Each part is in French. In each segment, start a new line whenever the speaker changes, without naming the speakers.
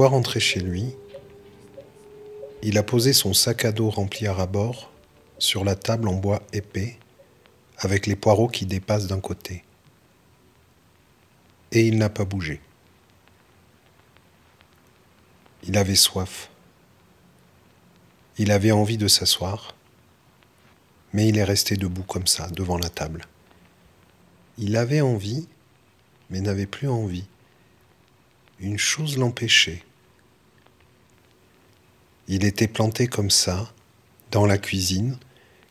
Fois rentré chez lui, il a posé son sac à dos rempli à ras-bord sur la table en bois épais, avec les poireaux qui dépassent d'un côté. Et il n'a pas bougé. Il avait soif. Il avait envie de s'asseoir, mais il est resté debout comme ça, devant la table. Il avait envie, mais n'avait plus envie. Une chose l'empêchait. Il était planté comme ça, dans la cuisine,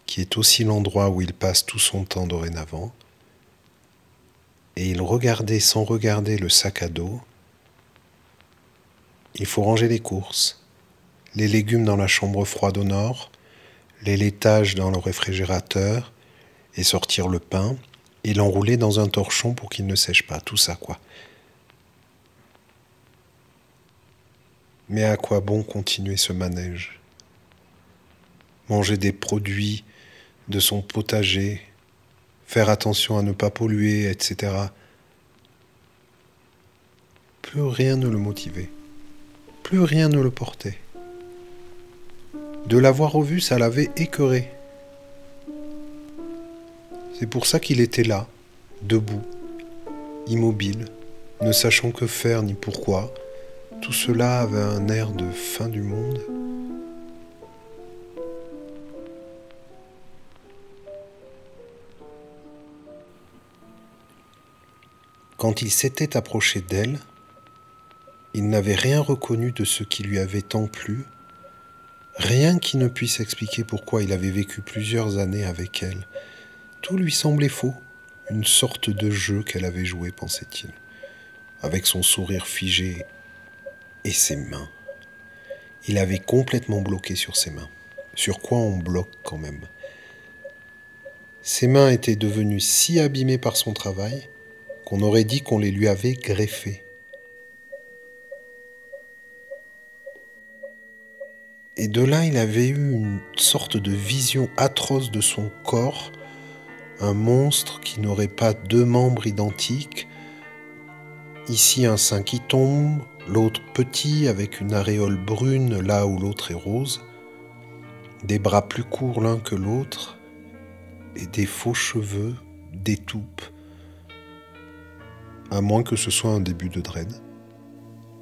qui est aussi l'endroit où il passe tout son temps dorénavant, et il regardait sans regarder le sac à dos. Il faut ranger les courses, les légumes dans la chambre froide au nord, les laitages dans le réfrigérateur, et sortir le pain, et l'enrouler dans un torchon pour qu'il ne sèche pas, tout ça quoi. Mais à quoi bon continuer ce manège? Manger des produits de son potager, faire attention à ne pas polluer, etc. Plus rien ne le motivait, plus rien ne le portait. De l'avoir revu, ça l'avait écœuré. C'est pour ça qu'il était là, debout, immobile, ne sachant que faire ni pourquoi. Tout cela avait un air de fin du monde. Quand il s'était approché d'elle, il n'avait rien reconnu de ce qui lui avait tant plu, rien qui ne puisse expliquer pourquoi il avait vécu plusieurs années avec elle, tout lui semblait faux, une sorte de jeu qu'elle avait joué, pensait-il, avec son sourire figé et ses mains. Il avait complètement bloqué sur ses mains. Sur quoi on bloque quand même? Ses mains étaient devenues si abîmées par son travail qu'on aurait dit qu'on les lui avait greffées. Et de là, il avait eu une sorte de vision atroce de son corps un monstre qui n'aurait pas deux membres identiques, ici un sein qui tombe, l'autre petit avec une aréole brune là où l'autre est rose, des bras plus courts l'un que l'autre, et des faux cheveux, des toupes, à moins que ce soit un début de dread,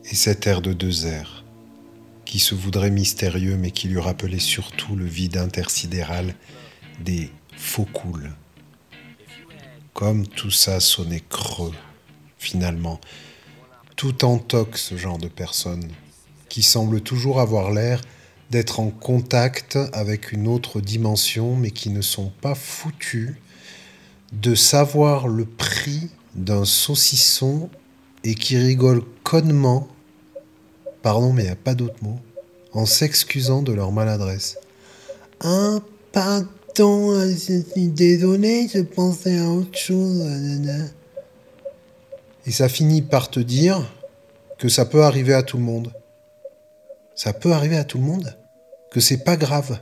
et cet air de deux airs, qui se voudrait mystérieux mais qui lui rappelait surtout le vide intersidéral des faux coules comme tout ça sonnait creux, finalement. Tout en toque ce genre de personnes, qui semblent toujours avoir l'air d'être en contact avec une autre dimension, mais qui ne sont pas foutus de savoir le prix d'un saucisson et qui rigolent connement, pardon mais il n'y a pas d'autre mot, en s'excusant de leur maladresse. Un pain euh, désolé, je pensais à autre chose. Et ça finit par te dire que ça peut arriver à tout le monde. Ça peut arriver à tout le monde, que c'est pas grave,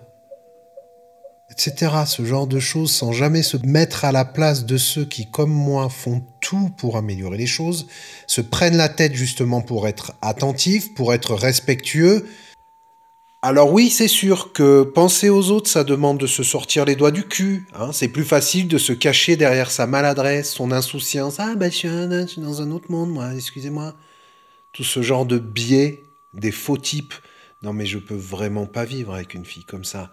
etc. Ce genre de choses sans jamais se mettre à la place de ceux qui, comme moi, font tout pour améliorer les choses, se prennent la tête justement pour être attentifs, pour être respectueux, alors oui, c'est sûr que penser aux autres, ça demande de se sortir les doigts du cul. Hein. C'est plus facile de se cacher derrière sa maladresse, son insouciance. Ah ben je suis, dans un autre monde, moi, excusez-moi. Tout ce genre de biais, des faux types. Non mais je peux vraiment pas vivre avec une fille comme ça.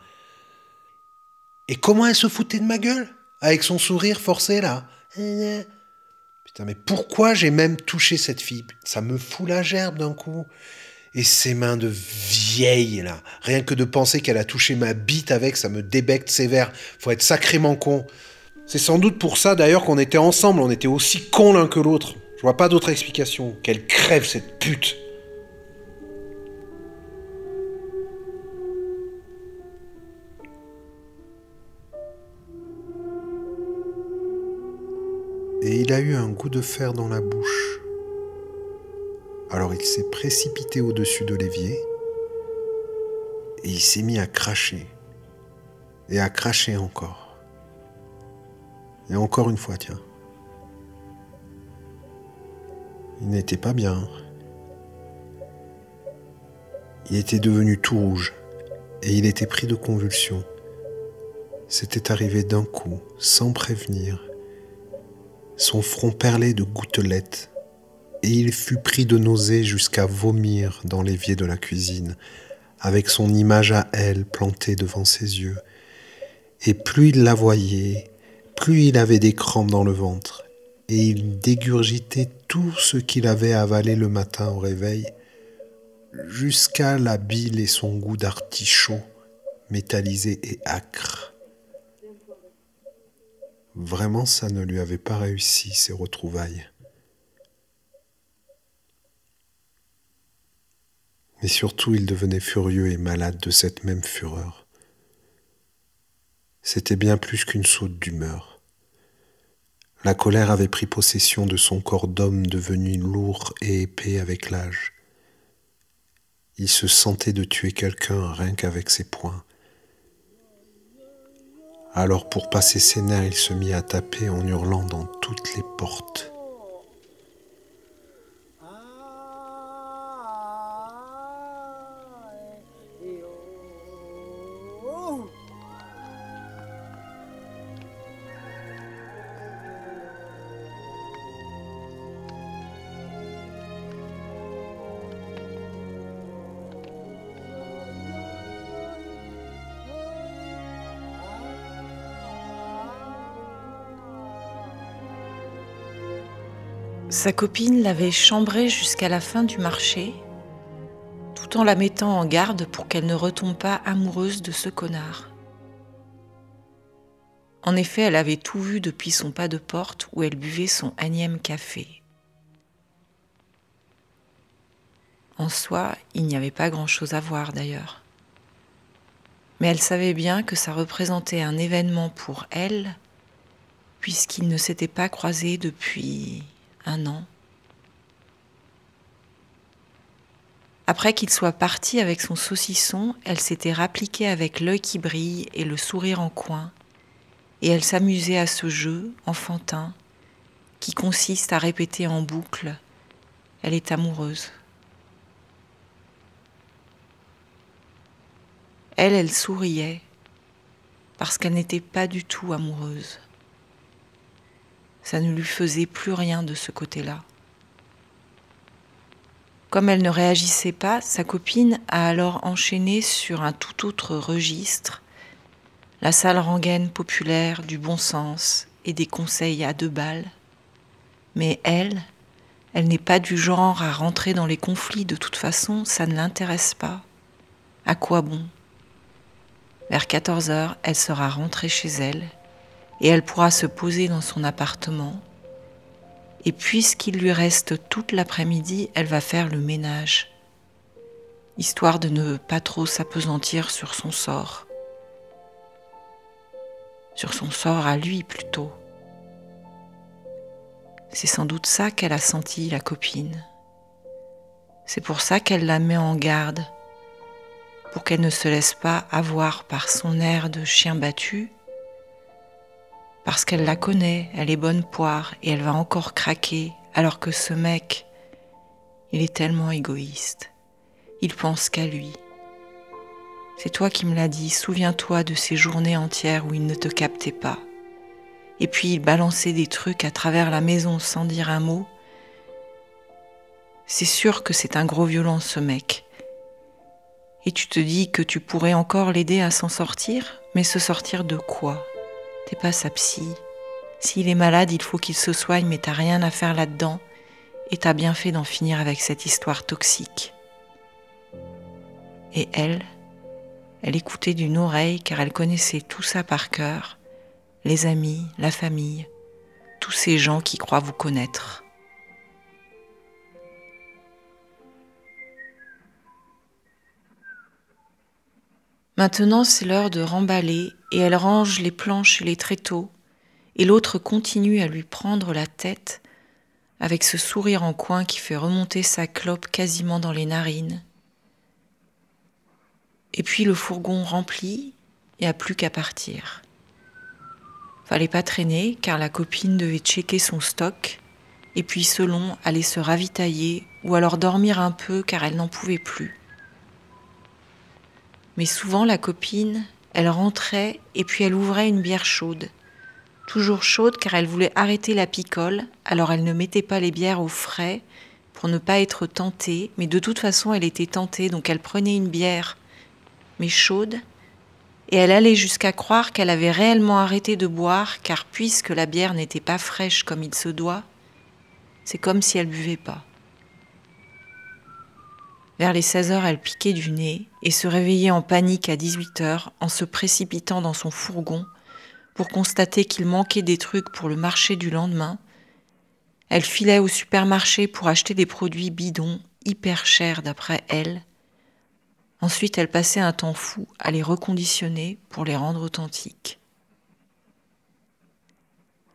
Et comment elle se foutait de ma gueule Avec son sourire forcé là? Putain mais pourquoi j'ai même touché cette fille? Ça me fout la gerbe d'un coup et ses mains de vieille, là. Rien que de penser qu'elle a touché ma bite avec, ça me débecte sévère. Faut être sacrément con. C'est sans doute pour ça d'ailleurs qu'on était ensemble, on était aussi cons l'un que l'autre. Je vois pas d'autre explication. Qu'elle crève cette pute. Et il a eu un goût de fer dans la bouche. Alors il s'est précipité au-dessus de l'évier et il s'est mis à cracher. Et à cracher encore. Et encore une fois, tiens. Il n'était pas bien. Il était devenu tout rouge et il était pris de convulsions. C'était arrivé d'un coup, sans prévenir. Son front perlé de gouttelettes et il fut pris de nausées jusqu'à vomir dans l'évier de la cuisine, avec son image à elle plantée devant ses yeux. Et plus il la voyait, plus il avait des crampes dans le ventre, et il dégurgitait tout ce qu'il avait avalé le matin au réveil, jusqu'à la bile et son goût d'artichaut, métallisé et acre. Vraiment, ça ne lui avait pas réussi, ces retrouvailles. Mais surtout, il devenait furieux et malade de cette même fureur. C'était bien plus qu'une saute d'humeur. La colère avait pris possession de son corps d'homme devenu lourd et épais avec l'âge. Il se sentait de tuer quelqu'un rien qu'avec ses poings. Alors pour passer ses nerfs, il se mit à taper en hurlant dans toutes les portes.
Sa copine l'avait chambrée jusqu'à la fin du marché, tout en la mettant en garde pour qu'elle ne retombe pas amoureuse de ce connard. En effet, elle avait tout vu depuis son pas de porte où elle buvait son énième café. En soi, il n'y avait pas grand-chose à voir d'ailleurs. Mais elle savait bien que ça représentait un événement pour elle, puisqu'ils ne s'étaient pas croisés depuis un an. Après qu'il soit parti avec son saucisson, elle s'était rappliquée avec l'œil qui brille et le sourire en coin, et elle s'amusait à ce jeu enfantin qui consiste à répéter en boucle Elle est amoureuse. Elle, elle souriait parce qu'elle n'était pas du tout amoureuse. Ça ne lui faisait plus rien de ce côté-là. Comme elle ne réagissait pas, sa copine a alors enchaîné sur un tout autre registre, la salle rengaine populaire du bon sens et des conseils à deux balles. Mais elle, elle n'est pas du genre à rentrer dans les conflits, de toute façon, ça ne l'intéresse pas. À quoi bon? Vers 14 heures, elle sera rentrée chez elle et elle pourra se poser dans son appartement. Et puisqu'il lui reste toute l'après-midi, elle va faire le ménage, histoire de ne pas trop s'apesantir sur son sort. Sur son sort à lui plutôt. C'est sans doute ça qu'elle a senti, la copine. C'est pour ça qu'elle la met en garde, pour qu'elle ne se laisse pas avoir par son air de chien battu parce qu'elle la connaît, elle est bonne poire et elle va encore craquer alors que ce mec, il est tellement égoïste. Il pense qu'à lui. C'est toi qui me l'as dit, souviens-toi de ces journées entières où il ne te captait pas. Et puis il balançait des trucs à travers la maison sans dire un mot. C'est sûr que c'est un gros violent ce mec. Et tu te dis que tu pourrais encore l'aider à s'en sortir, mais se sortir de quoi? Pas sa psy. S'il est malade, il faut qu'il se soigne, mais t'as rien à faire là-dedans. Et t'as bien fait d'en finir avec cette histoire toxique. Et elle, elle écoutait d'une oreille car elle connaissait tout ça par cœur, les amis, la famille, tous ces gens qui croient vous connaître. Maintenant, c'est l'heure de remballer et elle range les planches et les tréteaux, et l'autre continue à lui prendre la tête avec ce sourire en coin qui fait remonter sa clope quasiment dans les narines. Et puis le fourgon rempli et a plus qu'à partir. Fallait pas traîner car la copine devait checker son stock et puis selon aller se ravitailler ou alors dormir un peu car elle n'en pouvait plus. Mais souvent, la copine, elle rentrait et puis elle ouvrait une bière chaude. Toujours chaude car elle voulait arrêter la picole, alors elle ne mettait pas les bières au frais pour ne pas être tentée, mais de toute façon elle était tentée, donc elle prenait une bière, mais chaude, et elle allait jusqu'à croire qu'elle avait réellement arrêté de boire, car puisque la bière n'était pas fraîche comme il se doit, c'est comme si elle buvait pas. Vers les 16 heures, elle piquait du nez et se réveillait en panique à 18 heures en se précipitant dans son fourgon pour constater qu'il manquait des trucs pour le marché du lendemain. Elle filait au supermarché pour acheter des produits bidons, hyper chers d'après elle. Ensuite, elle passait un temps fou à les reconditionner pour les rendre authentiques.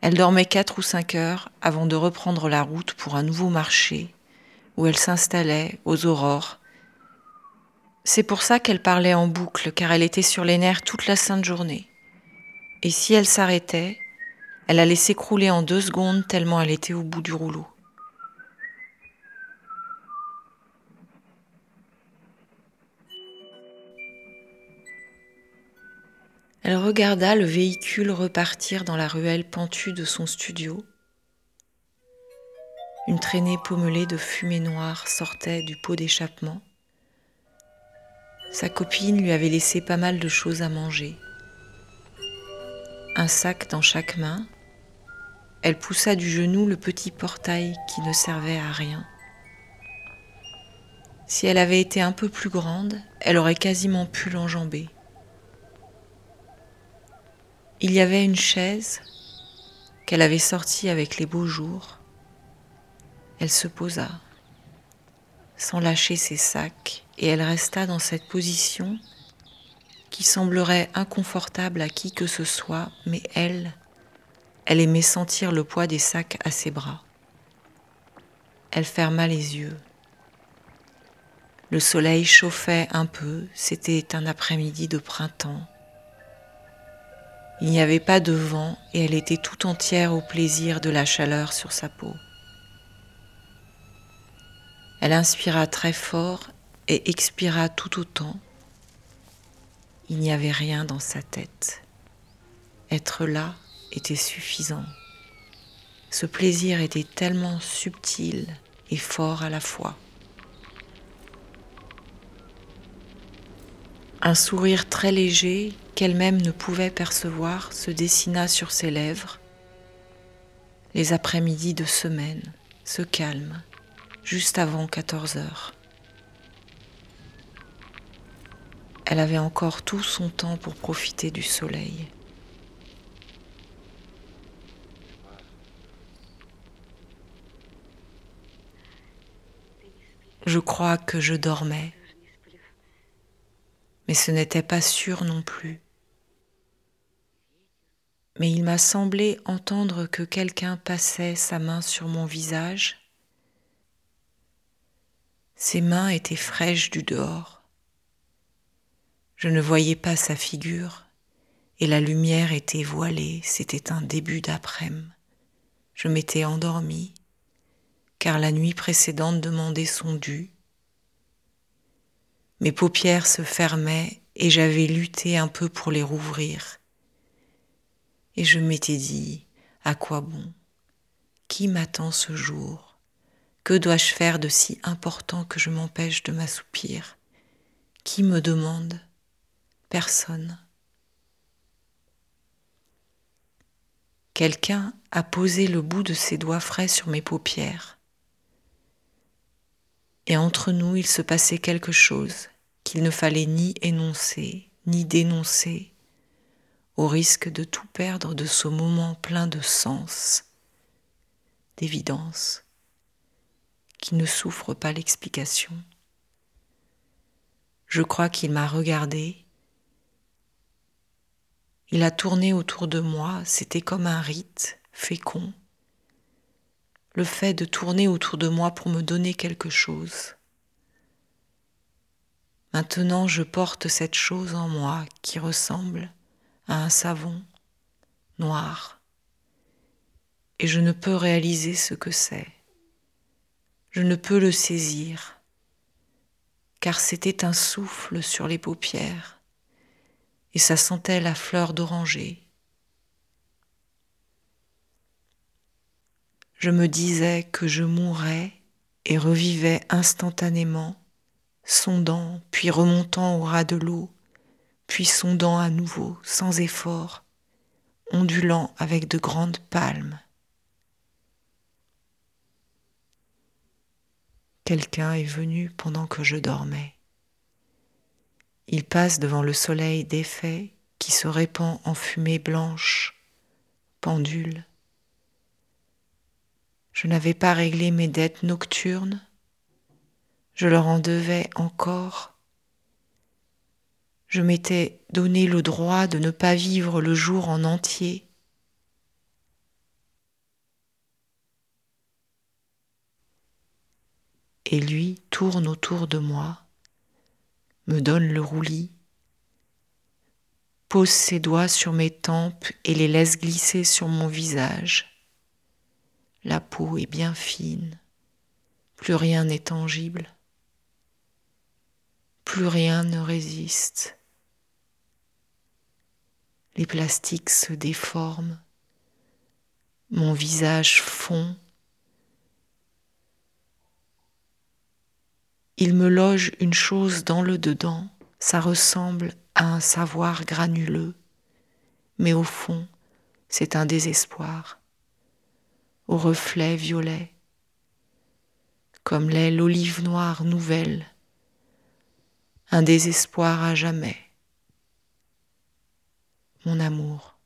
Elle dormait quatre ou cinq heures avant de reprendre la route pour un nouveau marché où elle s'installait aux aurores. C'est pour ça qu'elle parlait en boucle, car elle était sur les nerfs toute la sainte journée. Et si elle s'arrêtait, elle allait s'écrouler en deux secondes tellement elle était au bout du rouleau. Elle regarda le véhicule repartir dans la ruelle pentue de son studio. Une traînée pommelée de fumée noire sortait du pot d'échappement. Sa copine lui avait laissé pas mal de choses à manger un sac dans chaque main, elle poussa du genou le petit portail qui ne servait à rien. Si elle avait été un peu plus grande, elle aurait quasiment pu l'enjamber. Il y avait une chaise qu'elle avait sortie avec les beaux jours. Elle se posa, sans lâcher ses sacs, et elle resta dans cette position qui semblerait inconfortable à qui que ce soit, mais elle, elle aimait sentir le poids des sacs à ses bras. Elle ferma les yeux. Le soleil chauffait un peu, c'était un après-midi de printemps. Il n'y avait pas de vent et elle était tout entière au plaisir de la chaleur sur sa peau. Elle inspira très fort et expira tout autant il n'y avait rien dans sa tête. Être là était suffisant. Ce plaisir était tellement subtil et fort à la fois. Un sourire très léger qu'elle-même ne pouvait percevoir se dessina sur ses lèvres. Les après-midi de semaine se calment juste avant 14 heures. Elle avait encore tout son temps pour profiter du soleil. Je crois que je dormais, mais ce n'était pas sûr non plus. Mais il m'a semblé entendre que quelqu'un passait sa main sur mon visage. Ses mains étaient fraîches du dehors. Je ne voyais pas sa figure, et la lumière était voilée, c'était un début d'après-midi. Je m'étais endormie, car la nuit précédente demandait son dû. Mes paupières se fermaient et j'avais lutté un peu pour les rouvrir. Et je m'étais dit, à quoi bon? Qui m'attend ce jour? Que dois-je faire de si important que je m'empêche de m'assoupir? Qui me demande? Personne. Quelqu'un a posé le bout de ses doigts frais sur mes paupières. Et entre nous, il se passait quelque chose qu'il ne fallait ni énoncer, ni dénoncer, au risque de tout perdre de ce moment plein de sens, d'évidence, qui ne souffre pas l'explication. Je crois qu'il m'a regardé il a tourné autour de moi, c'était comme un rite fécond. Le fait de tourner autour de moi pour me donner quelque chose. Maintenant je porte cette chose en moi qui ressemble à un savon noir et je ne peux réaliser ce que c'est. Je ne peux le saisir. car c'était un souffle sur les paupières, et ça sentait la fleur d'oranger. Je me disais que je mourrais et revivais instantanément, sondant, puis remontant au ras de l'eau, puis sondant à nouveau, sans effort, ondulant avec de grandes palmes. Quelqu'un est venu pendant que je dormais. Il passe devant le soleil défait qui se répand en fumée blanche, pendule. Je n'avais pas réglé mes dettes nocturnes, je leur en devais encore. Je m'étais donné le droit de ne pas vivre le jour en entier et lui tourne autour de moi, me donne le roulis, pose ses doigts sur mes tempes et les laisse glisser sur mon visage. La peau est bien fine, plus rien n'est tangible, plus rien ne résiste. Les plastiques se déforment, mon visage fond Il me loge une chose dans le dedans, ça ressemble à un savoir granuleux, mais au fond, c'est un désespoir, au reflet violet, comme l'est l'olive noire nouvelle, un désespoir à jamais. Mon amour.